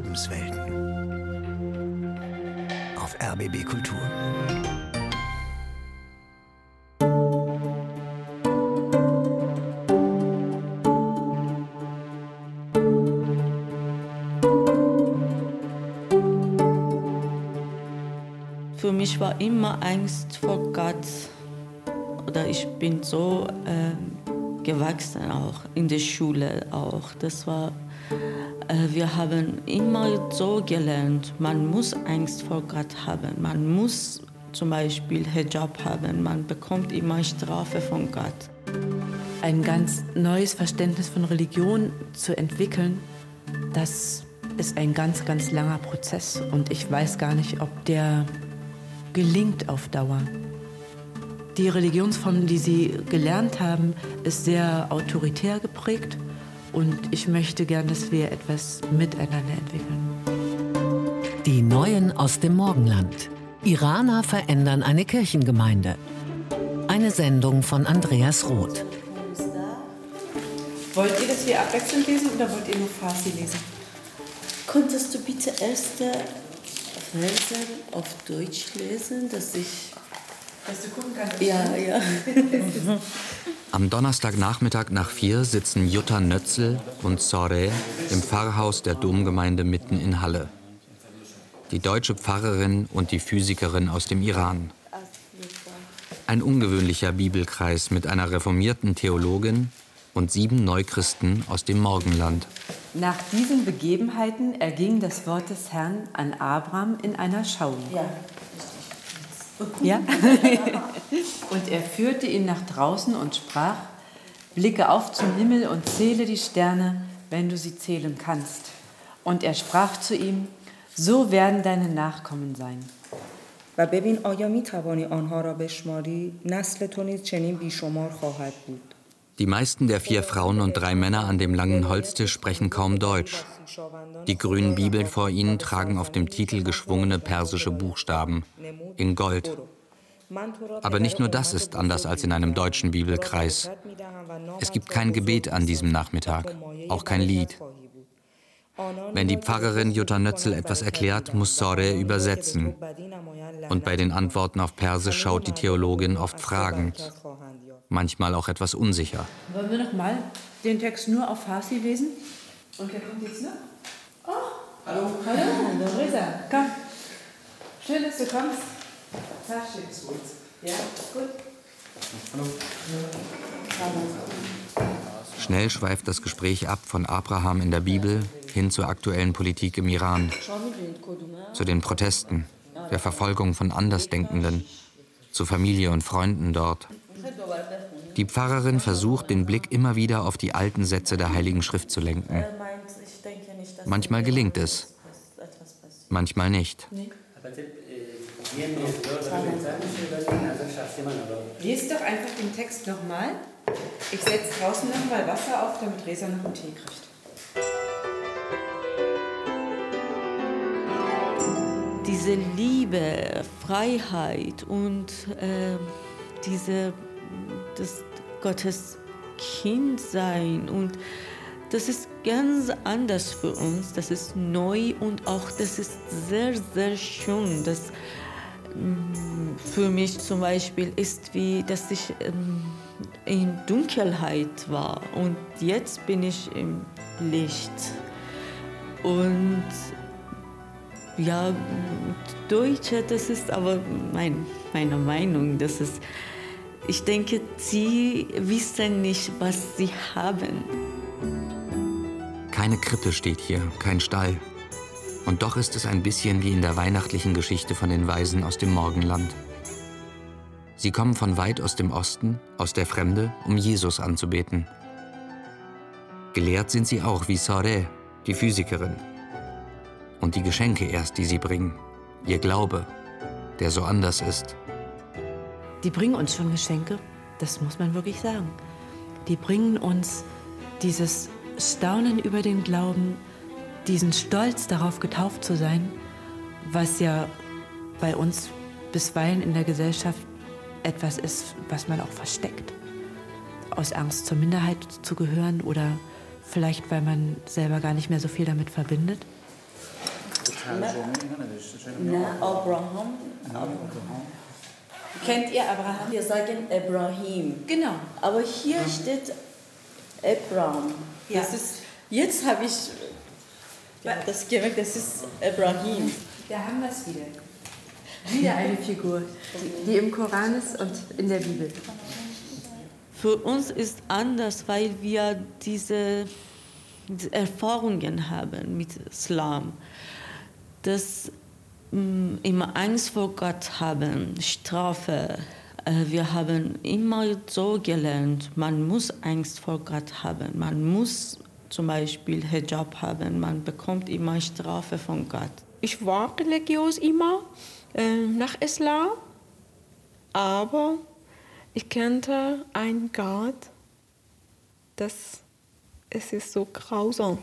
Lebenswelten. Auf RBB Kultur. Für mich war immer Angst vor Gott. Oder ich bin so äh, gewachsen auch, in der Schule auch. Das war, wir haben immer so gelernt, man muss Angst vor Gott haben. Man muss zum Beispiel Hijab haben. Man bekommt immer Strafe von Gott. Ein ganz neues Verständnis von Religion zu entwickeln, das ist ein ganz, ganz langer Prozess. Und ich weiß gar nicht, ob der gelingt auf Dauer. Die Religionsform, die Sie gelernt haben, ist sehr autoritär geprägt und ich möchte gern, dass wir etwas miteinander entwickeln. Die Neuen aus dem Morgenland. Iraner verändern eine Kirchengemeinde. Eine Sendung von Andreas Roth. Wollt ihr, dass wir abwechselnd lesen oder wollt ihr nur Farsi lesen? Könntest du bitte erste Verse auf Deutsch lesen, dass ich. Dass du gucken kannst. Ja, ja. Am Donnerstagnachmittag nach vier sitzen Jutta Nötzel und Sore im Pfarrhaus der Domgemeinde mitten in Halle. Die deutsche Pfarrerin und die Physikerin aus dem Iran. Ein ungewöhnlicher Bibelkreis mit einer reformierten Theologin und sieben Neuchristen aus dem Morgenland. Nach diesen Begebenheiten erging das Wort des Herrn an Abraham in einer Schauung. Ja. Ja? und er führte ihn nach draußen und sprach, blicke auf zum Himmel und zähle die Sterne, wenn du sie zählen kannst. Und er sprach zu ihm, so werden deine Nachkommen sein. و ببین آیا می توانی آنها را بشماری نسل تو نیز چنین بیشمار خواهد بود die meisten der vier Frauen und drei Männer an dem langen Holztisch sprechen kaum Deutsch. Die grünen Bibeln vor ihnen tragen auf dem Titel geschwungene persische Buchstaben in Gold. Aber nicht nur das ist anders als in einem deutschen Bibelkreis. Es gibt kein Gebet an diesem Nachmittag, auch kein Lied. Wenn die Pfarrerin Jutta Nötzel etwas erklärt, muss Sore übersetzen. Und bei den Antworten auf Persisch schaut die Theologin oft fragend, manchmal auch etwas unsicher. Wollen wir noch mal den Text nur auf Farsi lesen? Und wer kommt jetzt noch? Oh, hallo. Hallo, hallo. Komm. Schön, dass du kommst. Sag schön. Ja, gut. Schnell schweift das Gespräch ab von Abraham in der Bibel hin zur aktuellen Politik im Iran, zu den Protesten, der Verfolgung von Andersdenkenden, zu Familie und Freunden dort. Die Pfarrerin versucht, den Blick immer wieder auf die alten Sätze der Heiligen Schrift zu lenken. Manchmal gelingt es, manchmal nicht. Lest doch einfach den Text nochmal. Ich setze draußen nochmal Wasser auf, damit Resa noch einen Tee kriegt. Diese Liebe, Freiheit und äh, diese das Gottes Kind sein und das ist ganz anders für uns. Das ist neu und auch das ist sehr, sehr schön. Das mm, für mich zum Beispiel ist wie, dass ich ähm, in Dunkelheit war und jetzt bin ich im Licht. Und ja, Deutsche, das ist aber mein, meine Meinung, das ist, ich denke, sie wissen nicht, was sie haben. Keine Krippe steht hier, kein Stall. Und doch ist es ein bisschen wie in der weihnachtlichen Geschichte von den Weisen aus dem Morgenland. Sie kommen von weit aus dem Osten, aus der Fremde, um Jesus anzubeten. Gelehrt sind sie auch wie Sore, die Physikerin. Und die Geschenke erst, die sie bringen, ihr Glaube, der so anders ist. Die bringen uns schon Geschenke, das muss man wirklich sagen. Die bringen uns dieses Staunen über den Glauben, diesen Stolz darauf getauft zu sein, was ja bei uns bisweilen in der Gesellschaft etwas ist, was man auch versteckt. Aus Angst zur Minderheit zu gehören oder vielleicht weil man selber gar nicht mehr so viel damit verbindet. Ne, Abraham. Kennt ihr Abraham? Wir sagen Ibrahim. Genau. Aber hier steht Abraham. Ja. Das ist, jetzt habe ich ja, das gemerkt, das ist Ibrahim. Da haben wir es wieder. Wieder eine Figur, die, im Koran ist und in der Bibel. Für uns ist anders, weil wir diese, Erfahrungen haben mit Islam, dass mh, immer Angst vor Gott haben, Strafe. Äh, wir haben immer so gelernt, man muss Angst vor Gott haben, man muss zum Beispiel Hijab haben, man bekommt immer Strafe von Gott. Ich war religiös immer äh, nach Islam, aber ich kannte einen Gott, das ist so grausam.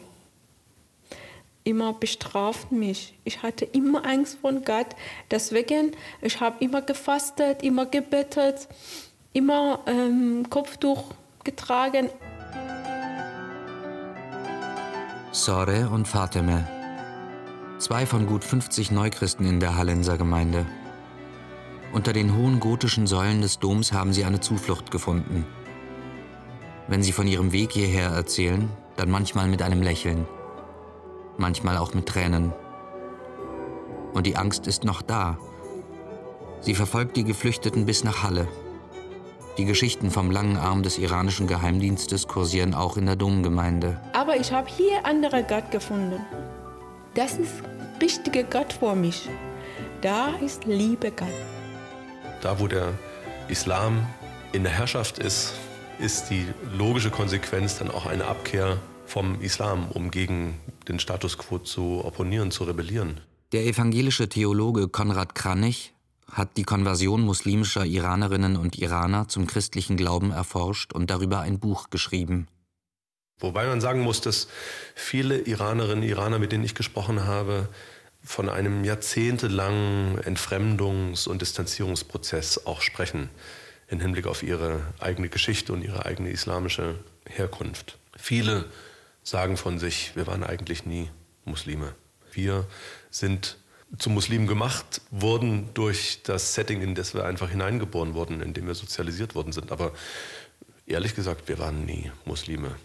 Immer bestraft mich. Ich hatte immer Angst vor Gott. Deswegen, ich habe immer gefastet, immer gebetet, immer ähm, Kopftuch getragen. Sore und Fateme. Zwei von gut 50 Neuchristen in der Hallenser Gemeinde. Unter den hohen gotischen Säulen des Doms haben sie eine Zuflucht gefunden. Wenn sie von ihrem Weg hierher erzählen, dann manchmal mit einem Lächeln, manchmal auch mit Tränen. Und die Angst ist noch da. Sie verfolgt die Geflüchteten bis nach Halle. Die Geschichten vom langen Arm des iranischen Geheimdienstes kursieren auch in der Domgemeinde. Aber ich habe hier andere Gott gefunden. Das ist richtige Gott für mich. Da ist Liebe Gott. Da, wo der Islam in der Herrschaft ist, ist die logische Konsequenz dann auch eine Abkehr vom Islam, um gegen den Status quo zu opponieren, zu rebellieren. Der evangelische Theologe Konrad Kranich hat die Konversion muslimischer Iranerinnen und Iraner zum christlichen Glauben erforscht und darüber ein Buch geschrieben. Wobei man sagen muss, dass viele Iranerinnen und Iraner, mit denen ich gesprochen habe, von einem jahrzehntelangen Entfremdungs- und Distanzierungsprozess auch sprechen im Hinblick auf ihre eigene Geschichte und ihre eigene islamische Herkunft. Viele sagen von sich, wir waren eigentlich nie Muslime. Wir sind zu Muslimen gemacht worden durch das Setting, in das wir einfach hineingeboren wurden, in dem wir sozialisiert worden sind. Aber ehrlich gesagt, wir waren nie Muslime.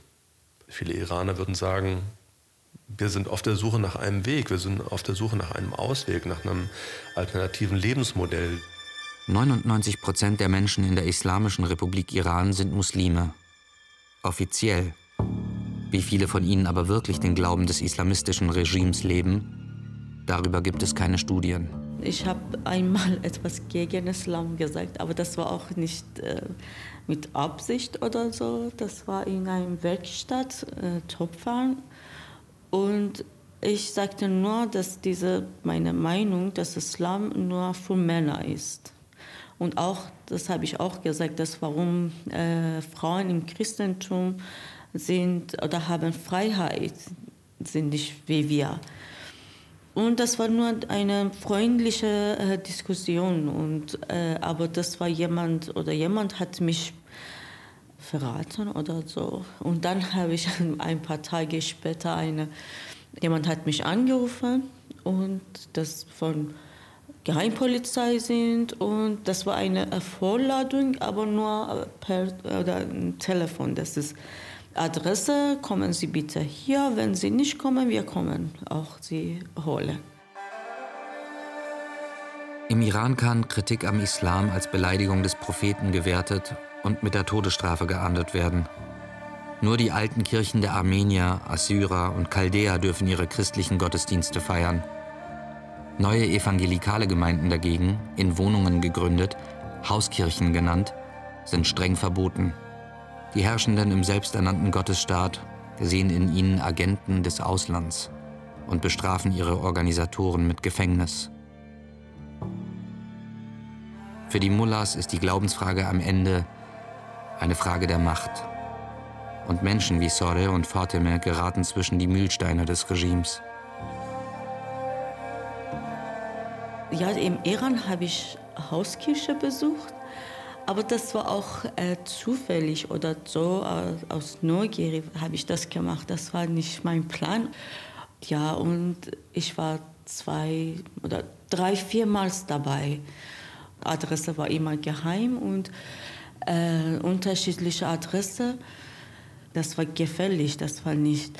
Viele Iraner würden sagen, wir sind auf der Suche nach einem Weg, wir sind auf der Suche nach einem Ausweg, nach einem alternativen Lebensmodell. 99 Prozent der Menschen in der Islamischen Republik Iran sind Muslime. Offiziell. Wie viele von ihnen aber wirklich den Glauben des islamistischen Regimes leben, darüber gibt es keine Studien. Ich habe einmal etwas gegen Islam gesagt, aber das war auch nicht äh, mit Absicht oder so. Das war in einer Werkstatt, äh, Topfern. Und ich sagte nur, dass diese meine Meinung, dass Islam nur für Männer ist. Und auch, das habe ich auch gesagt, dass warum äh, Frauen im Christentum sind oder haben Freiheit, sind nicht wie wir. Und das war nur eine freundliche äh, Diskussion. Und, äh, aber das war jemand oder jemand hat mich verraten oder so. Und dann habe ich ein paar Tage später eine, jemand hat mich angerufen und das von Geheimpolizei sind und das war eine Vorladung, aber nur per oder Telefon. Das ist Adresse, kommen Sie bitte hier. Wenn Sie nicht kommen, wir kommen auch Sie holen. Im Iran kann Kritik am Islam als Beleidigung des Propheten gewertet und mit der Todesstrafe geahndet werden. Nur die alten Kirchen der Armenier, Assyrer und Chaldäer dürfen ihre christlichen Gottesdienste feiern. Neue evangelikale Gemeinden dagegen, in Wohnungen gegründet, Hauskirchen genannt, sind streng verboten. Die Herrschenden im selbsternannten Gottesstaat sehen in ihnen Agenten des Auslands und bestrafen ihre Organisatoren mit Gefängnis. Für die Mullahs ist die Glaubensfrage am Ende eine Frage der Macht. Und Menschen wie Sore und Fatime geraten zwischen die Mühlsteine des Regimes. Ja, im Iran habe ich Hauskirche besucht, aber das war auch äh, zufällig oder so äh, aus Neugier habe ich das gemacht. Das war nicht mein Plan. Ja, und ich war zwei oder drei, viermals dabei. Adresse war immer geheim und äh, unterschiedliche Adresse. Das war gefährlich, das war nicht,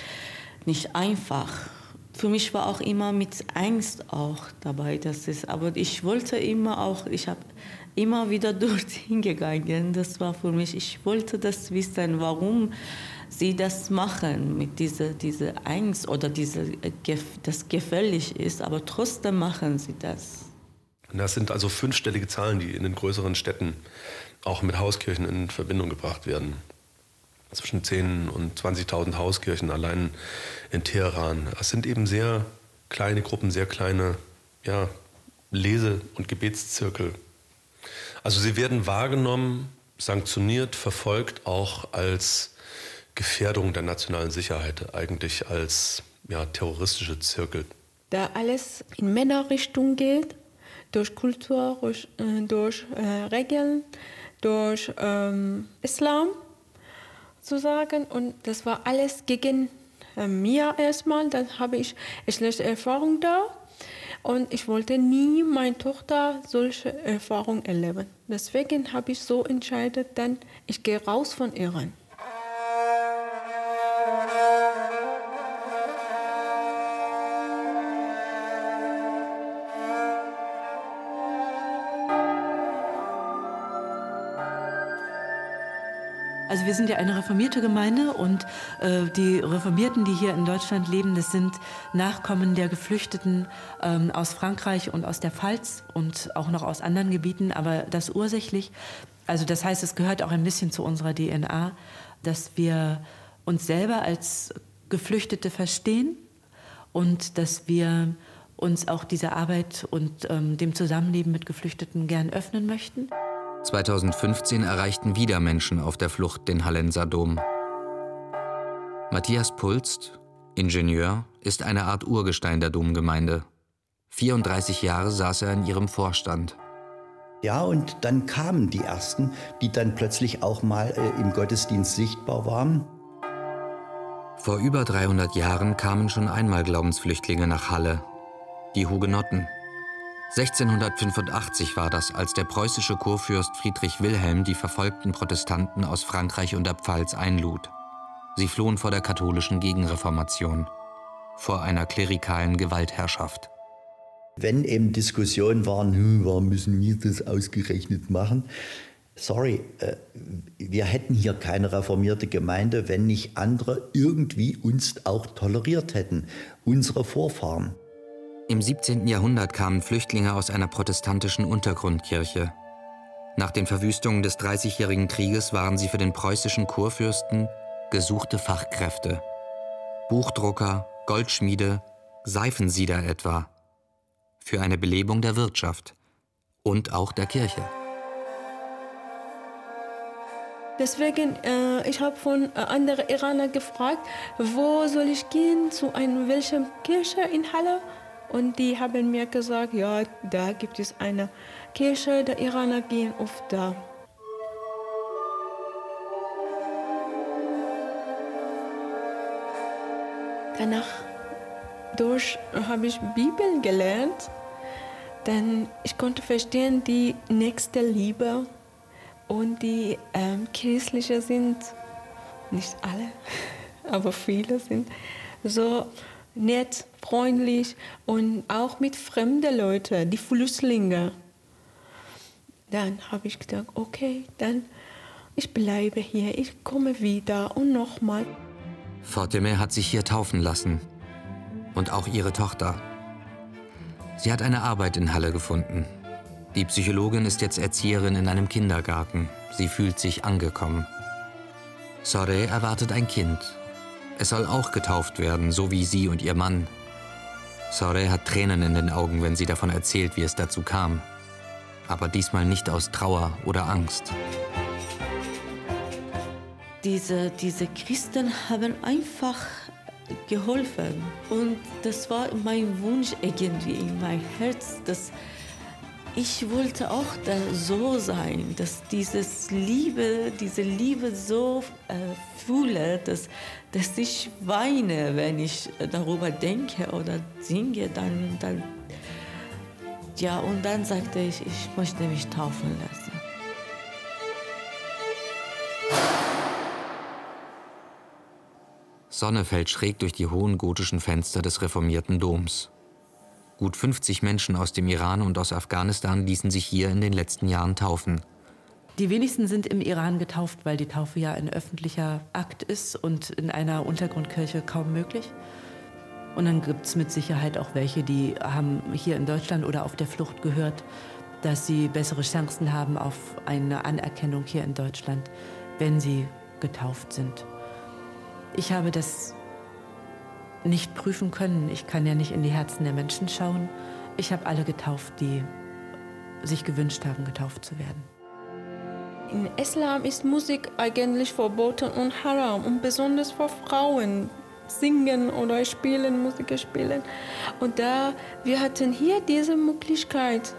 nicht einfach. Für mich war auch immer mit Angst auch dabei, das ist. Aber ich wollte immer auch, ich habe immer wieder dorthin gegangen. Das war für mich, ich wollte das wissen, warum sie das machen mit dieser, dieser Angst oder diese, äh, das gefährlich ist, aber trotzdem machen sie das. Das sind also fünfstellige Zahlen, die in den größeren Städten auch mit Hauskirchen in Verbindung gebracht werden. Zwischen 10.000 und 20.000 Hauskirchen allein in Teheran. Es sind eben sehr kleine Gruppen, sehr kleine ja, Lese- und Gebetszirkel. Also sie werden wahrgenommen, sanktioniert, verfolgt auch als Gefährdung der nationalen Sicherheit, eigentlich als ja, terroristische Zirkel. Da alles in Männerrichtung geht, durch Kultur, durch, äh, durch äh, Regeln, durch ähm, Islam zu sagen. Und das war alles gegen äh, mir erstmal. Dann habe ich schlechte Erfahrung da. Und ich wollte nie meine Tochter solche Erfahrungen erleben. Deswegen habe ich so entschieden, dann ich gehe raus von Iran. Wir sind ja eine reformierte Gemeinde und äh, die Reformierten, die hier in Deutschland leben, das sind Nachkommen der Geflüchteten ähm, aus Frankreich und aus der Pfalz und auch noch aus anderen Gebieten, aber das ursächlich. Also das heißt, es gehört auch ein bisschen zu unserer DNA, dass wir uns selber als Geflüchtete verstehen und dass wir uns auch dieser Arbeit und ähm, dem Zusammenleben mit Geflüchteten gern öffnen möchten. 2015 erreichten wieder Menschen auf der Flucht den Hallenser Dom. Matthias Pulst, Ingenieur, ist eine Art Urgestein der Domgemeinde. 34 Jahre saß er in ihrem Vorstand. Ja, und dann kamen die ersten, die dann plötzlich auch mal äh, im Gottesdienst sichtbar waren. Vor über 300 Jahren kamen schon einmal Glaubensflüchtlinge nach Halle, die Hugenotten. 1685 war das, als der preußische Kurfürst Friedrich Wilhelm die verfolgten Protestanten aus Frankreich und der Pfalz einlud. Sie flohen vor der katholischen Gegenreformation, vor einer klerikalen Gewaltherrschaft. Wenn eben Diskussionen waren, hm, warum müssen wir das ausgerechnet machen? Sorry, äh, wir hätten hier keine reformierte Gemeinde, wenn nicht andere irgendwie uns auch toleriert hätten, unsere Vorfahren. Im 17. Jahrhundert kamen Flüchtlinge aus einer protestantischen Untergrundkirche. Nach den Verwüstungen des Dreißigjährigen Krieges waren sie für den preußischen Kurfürsten gesuchte Fachkräfte. Buchdrucker, Goldschmiede, Seifensieder etwa. Für eine Belebung der Wirtschaft und auch der Kirche. Deswegen, äh, ich habe von äh, anderen Iranern gefragt, wo soll ich gehen, zu einer welchen Kirche in Halle? Und die haben mir gesagt, ja, da gibt es eine Kirche, der Iraner gehen oft da. Danach durch habe ich Bibel gelernt, denn ich konnte verstehen, die nächste Liebe und die ähm, christliche sind, nicht alle, aber viele sind so nett, freundlich und auch mit fremden Leuten, die Flüchtlinge. Dann habe ich gedacht, okay, dann ich bleibe hier, ich komme wieder und nochmal. Fatime hat sich hier taufen lassen. Und auch ihre Tochter. Sie hat eine Arbeit in Halle gefunden. Die Psychologin ist jetzt Erzieherin in einem Kindergarten. Sie fühlt sich angekommen. Sore erwartet ein Kind, es soll auch getauft werden, so wie sie und ihr Mann. Sore hat Tränen in den Augen, wenn sie davon erzählt, wie es dazu kam. Aber diesmal nicht aus Trauer oder Angst. Diese, diese Christen haben einfach geholfen. Und das war mein Wunsch irgendwie in mein Herz, dass ich wollte auch so sein, dass dieses Liebe, diese Liebe so äh, fühle, dass, dass ich weine, wenn ich darüber denke oder singe, dann, dann ja, und dann sagte ich, ich möchte mich taufen lassen. Sonne fällt schräg durch die hohen gotischen Fenster des reformierten Doms. Gut 50 Menschen aus dem Iran und aus Afghanistan ließen sich hier in den letzten Jahren taufen. Die wenigsten sind im Iran getauft, weil die Taufe ja ein öffentlicher Akt ist und in einer Untergrundkirche kaum möglich. Und dann gibt es mit Sicherheit auch welche, die haben hier in Deutschland oder auf der Flucht gehört, dass sie bessere Chancen haben auf eine Anerkennung hier in Deutschland, wenn sie getauft sind. Ich habe das nicht prüfen können. Ich kann ja nicht in die Herzen der Menschen schauen. Ich habe alle getauft, die sich gewünscht haben, getauft zu werden. In Islam ist Musik eigentlich verboten und haram und besonders für Frauen singen oder spielen, Musik spielen. Und da wir hatten hier diese Möglichkeit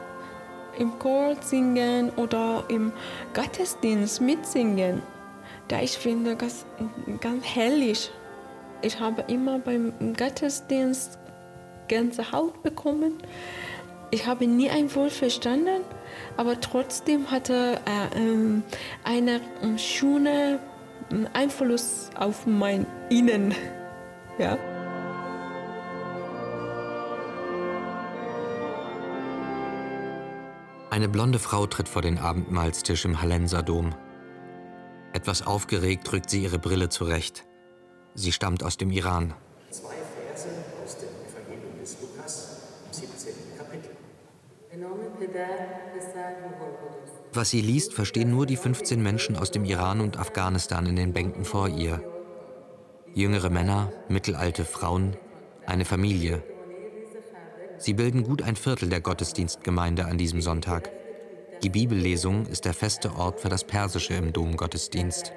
im Chor singen oder im Gottesdienst mitsingen. Da ich finde das ganz herrlich. Ich habe immer beim Gottesdienst Gänsehaut bekommen. Ich habe nie ein Wort verstanden, aber trotzdem hatte er äh, einen äh, schönen Einfluss auf mein Innen. Ja. Eine blonde Frau tritt vor den Abendmahlstisch im Hallenser Dom. Etwas aufgeregt rückt sie ihre Brille zurecht. Sie stammt aus dem Iran. Zwei Verse aus dem Evangelium des Lukas im 17. Kapitel. Was sie liest, verstehen nur die 15 Menschen aus dem Iran und Afghanistan in den Bänken vor ihr. Jüngere Männer, mittelalte Frauen, eine Familie. Sie bilden gut ein Viertel der Gottesdienstgemeinde an diesem Sonntag. Die Bibellesung ist der feste Ort für das Persische im Domgottesdienst.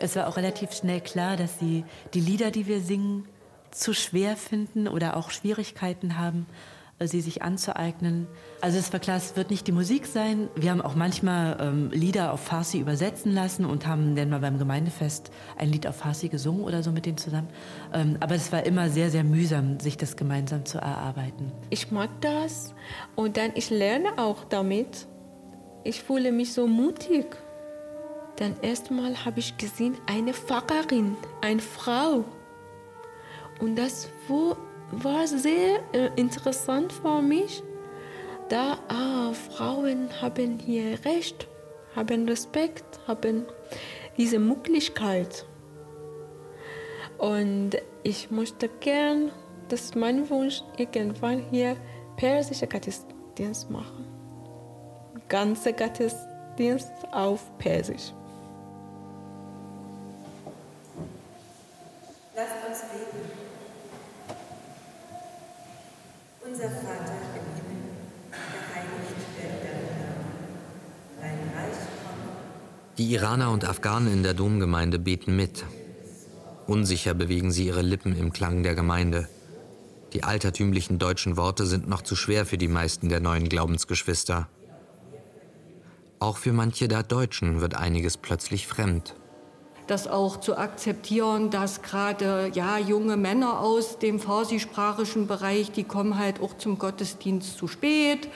Es war auch relativ schnell klar, dass sie die Lieder, die wir singen, zu schwer finden oder auch Schwierigkeiten haben, äh, sie sich anzueignen. Also es war klar, es wird nicht die Musik sein. Wir haben auch manchmal ähm, Lieder auf Farsi übersetzen lassen und haben dann mal beim Gemeindefest ein Lied auf Farsi gesungen oder so mit denen zusammen. Ähm, aber es war immer sehr, sehr mühsam, sich das gemeinsam zu erarbeiten. Ich mag das und dann ich lerne auch damit. Ich fühle mich so mutig. Dann erstmal habe ich gesehen, eine Pfarrerin, eine Frau. Und das war sehr äh, interessant für mich, da ah, Frauen haben hier Recht, haben Respekt, haben diese Möglichkeit. Und ich möchte gern, dass mein Wunsch irgendwann hier persische Gottesdienst machen. Ganze Gottesdienst auf Persisch. Die Iraner und Afghanen in der Domgemeinde beten mit. Unsicher bewegen sie ihre Lippen im Klang der Gemeinde. Die altertümlichen deutschen Worte sind noch zu schwer für die meisten der neuen Glaubensgeschwister. Auch für manche der Deutschen wird einiges plötzlich fremd das auch zu akzeptieren, dass gerade ja, junge Männer aus dem farsi-sprachischen Bereich, die kommen halt auch zum Gottesdienst zu spät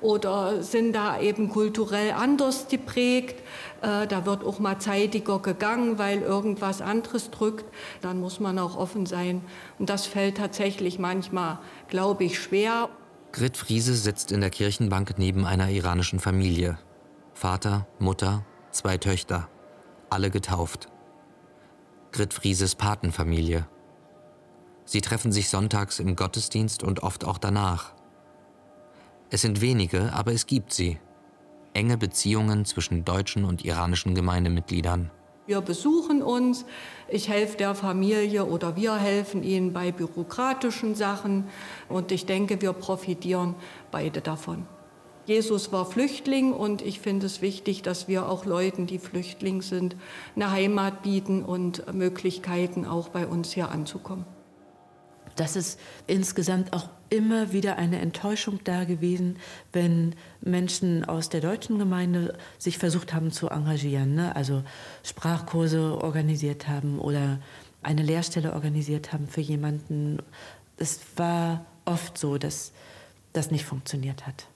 oder sind da eben kulturell anders geprägt. Äh, da wird auch mal zeitiger gegangen, weil irgendwas anderes drückt. Dann muss man auch offen sein. Und das fällt tatsächlich manchmal, glaube ich, schwer. Grit Friese sitzt in der Kirchenbank neben einer iranischen Familie. Vater, Mutter, zwei Töchter, alle getauft. Grit Frieses Patenfamilie. Sie treffen sich sonntags im Gottesdienst und oft auch danach. Es sind wenige, aber es gibt sie. Enge Beziehungen zwischen deutschen und iranischen Gemeindemitgliedern. Wir besuchen uns, ich helfe der Familie oder wir helfen ihnen bei bürokratischen Sachen und ich denke, wir profitieren beide davon. Jesus war Flüchtling und ich finde es wichtig, dass wir auch Leuten, die Flüchtling sind, eine Heimat bieten und Möglichkeiten auch bei uns hier anzukommen. Das ist insgesamt auch immer wieder eine Enttäuschung da gewesen, wenn Menschen aus der deutschen Gemeinde sich versucht haben zu engagieren, ne? also Sprachkurse organisiert haben oder eine Lehrstelle organisiert haben für jemanden. Es war oft so, dass das nicht funktioniert hat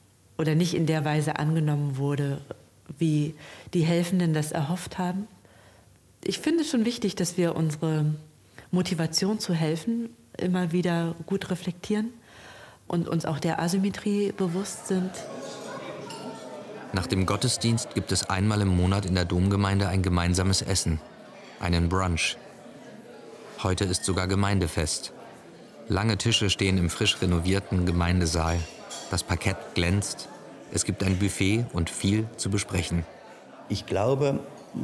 oder nicht in der Weise angenommen wurde, wie die Helfenden das erhofft haben. Ich finde es schon wichtig, dass wir unsere Motivation zu helfen immer wieder gut reflektieren und uns auch der Asymmetrie bewusst sind. Nach dem Gottesdienst gibt es einmal im Monat in der Domgemeinde ein gemeinsames Essen, einen Brunch. Heute ist sogar Gemeindefest. Lange Tische stehen im frisch renovierten Gemeindesaal. Das Parkett glänzt. Es gibt ein Buffet und viel zu besprechen. Ich glaube,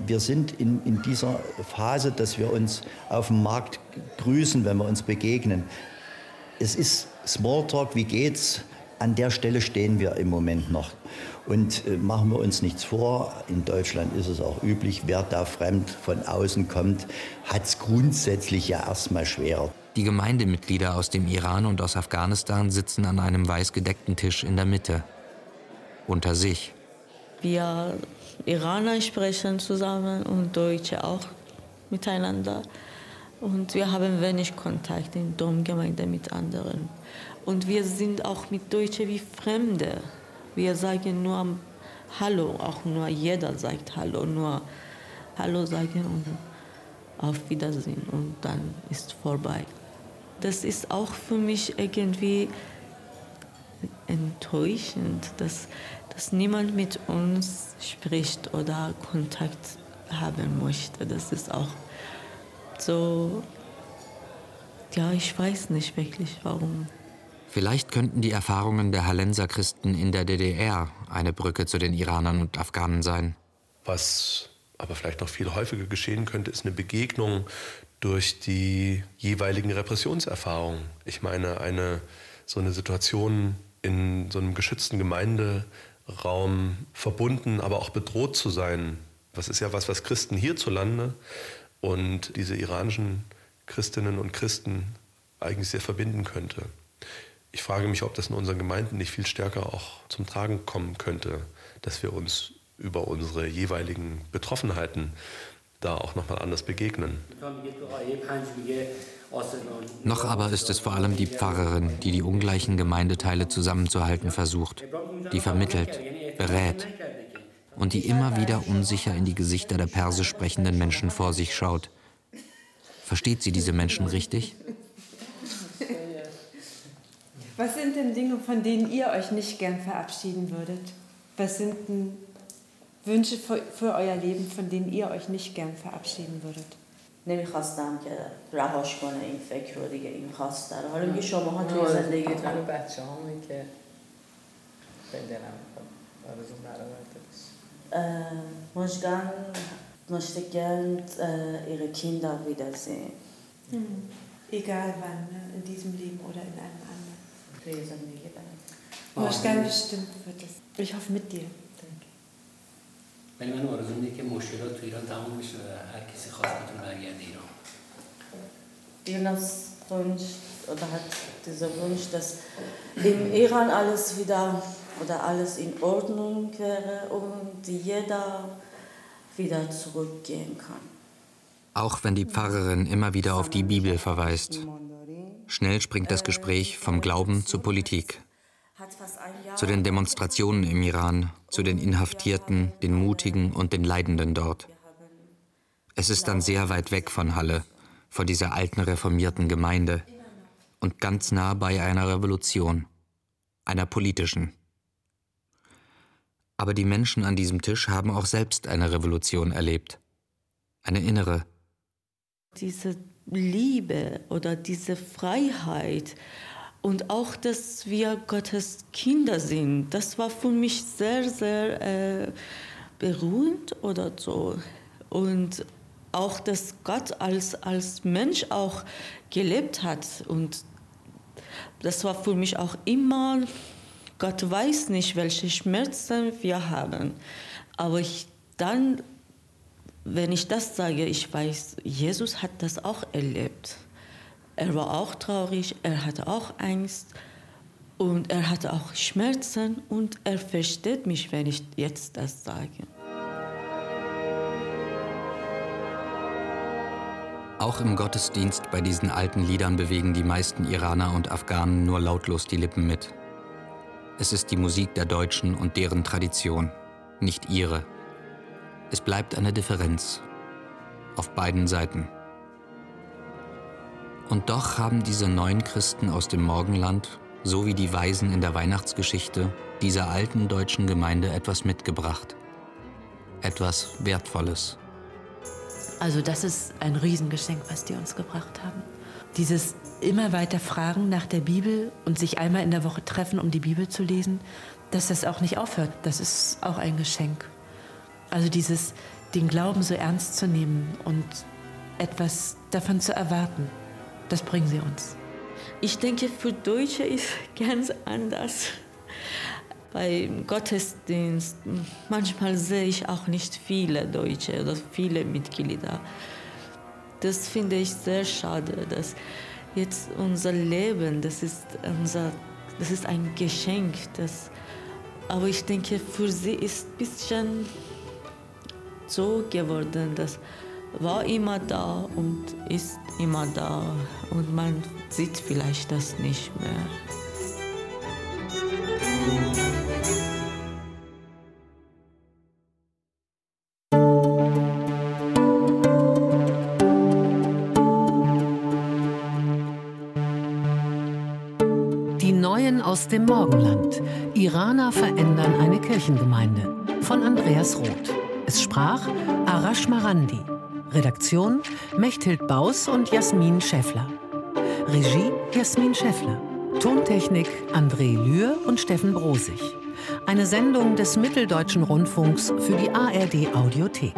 wir sind in, in dieser Phase, dass wir uns auf dem Markt grüßen, wenn wir uns begegnen. Es ist Smalltalk, wie geht's? An der Stelle stehen wir im Moment noch. Und äh, machen wir uns nichts vor, in Deutschland ist es auch üblich, wer da fremd von außen kommt, hat es grundsätzlich ja erstmal schwer. Die Gemeindemitglieder aus dem Iran und aus Afghanistan sitzen an einem weiß gedeckten Tisch in der Mitte. Unter sich. Wir Iraner sprechen zusammen und Deutsche auch miteinander. Und wir haben wenig Kontakt in Domgemeinde mit anderen. Und wir sind auch mit Deutschen wie Fremde. Wir sagen nur Hallo, auch nur jeder sagt Hallo, nur Hallo sagen und auf Wiedersehen und dann ist vorbei. Das ist auch für mich irgendwie enttäuschend, dass, dass niemand mit uns spricht oder Kontakt haben möchte. Das ist auch so, ja, ich weiß nicht wirklich warum. Vielleicht könnten die Erfahrungen der Hallenser Christen in der DDR eine Brücke zu den Iranern und Afghanen sein. Was aber vielleicht noch viel häufiger geschehen könnte, ist eine Begegnung durch die jeweiligen Repressionserfahrungen. Ich meine, eine so eine Situation in so einem geschützten Gemeinderaum verbunden, aber auch bedroht zu sein. Das ist ja was, was Christen hierzulande und diese iranischen Christinnen und Christen eigentlich sehr verbinden könnte. Ich frage mich, ob das in unseren Gemeinden nicht viel stärker auch zum Tragen kommen könnte, dass wir uns über unsere jeweiligen Betroffenheiten da auch nochmal anders begegnen. Noch aber ist es vor allem die Pfarrerin, die die ungleichen Gemeindeteile zusammenzuhalten versucht, die vermittelt, berät und die immer wieder unsicher in die Gesichter der persisch sprechenden Menschen vor sich schaut. Versteht sie diese Menschen richtig? Was sind denn Dinge, von denen ihr euch nicht gern verabschieden würdet? Was sind denn Wünsche für, für euer Leben, von denen ihr euch nicht gern verabschieden würdet? نمی‌خواستم که رهاش کنه این فکر رو دیگه این خواسته رو. حالا میگه شما ها توی زندگی تو من بچه ها که خیلی دلم آرزون برآورده بشه مشگان مشتگل ایره کیندا دار ایگال وان ایگر من این دیزم لیم اور این این من توی زندگی برای. مشگان بشتم بفتس ich hoffe mit dir ولی من آرزو اینه که مشکلات تو ایران تمام بشه و هر کسی خواست بتونه برگرده ایران Jonas wünscht oder hat dieser Wunsch, dass im Iran alles wieder oder alles in Ordnung wäre und jeder wieder zurückgehen kann. Auch wenn die Pfarrerin immer wieder auf die Bibel verweist. Schnell springt das Gespräch vom Glauben zur Politik zu den Demonstrationen im Iran, zu den Inhaftierten, den Mutigen und den Leidenden dort. Es ist dann sehr weit weg von Halle, von dieser alten reformierten Gemeinde und ganz nah bei einer Revolution, einer politischen. Aber die Menschen an diesem Tisch haben auch selbst eine Revolution erlebt, eine innere. Diese Liebe oder diese Freiheit und auch, dass wir Gottes Kinder sind, das war für mich sehr, sehr äh, beruhigend oder so. Und auch, dass Gott als, als Mensch auch gelebt hat. Und das war für mich auch immer, Gott weiß nicht, welche Schmerzen wir haben. Aber ich dann, wenn ich das sage, ich weiß, Jesus hat das auch erlebt. Er war auch traurig, er hatte auch Angst und er hatte auch Schmerzen und er versteht mich, wenn ich jetzt das sage. Auch im Gottesdienst bei diesen alten Liedern bewegen die meisten Iraner und Afghanen nur lautlos die Lippen mit. Es ist die Musik der Deutschen und deren Tradition, nicht ihre. Es bleibt eine Differenz. Auf beiden Seiten. Und doch haben diese neuen Christen aus dem Morgenland, so wie die Weisen in der Weihnachtsgeschichte, dieser alten deutschen Gemeinde etwas mitgebracht. Etwas Wertvolles. Also das ist ein Riesengeschenk, was die uns gebracht haben. Dieses immer weiter Fragen nach der Bibel und sich einmal in der Woche treffen, um die Bibel zu lesen, dass das auch nicht aufhört, das ist auch ein Geschenk. Also dieses, den Glauben so ernst zu nehmen und etwas davon zu erwarten, das bringen sie uns. Ich denke, für Deutsche ist ganz anders. Beim Gottesdienst, manchmal sehe ich auch nicht viele Deutsche oder viele Mitglieder. Das finde ich sehr schade, dass jetzt unser Leben, das ist, unser, das ist ein Geschenk. Das, aber ich denke, für sie ist ein bisschen so geworden, dass war immer da und ist immer da und man sieht vielleicht das nicht mehr. Die Neuen aus dem Morgenland. Iraner verändern eine Kirchengemeinde. Von Andreas Roth. Es sprach Arash Marandi. Redaktion Mechthild Baus und Jasmin Schäffler. Regie Jasmin Schäffler. Tontechnik André Lühr und Steffen Brosig. Eine Sendung des Mitteldeutschen Rundfunks für die ARD Audiothek.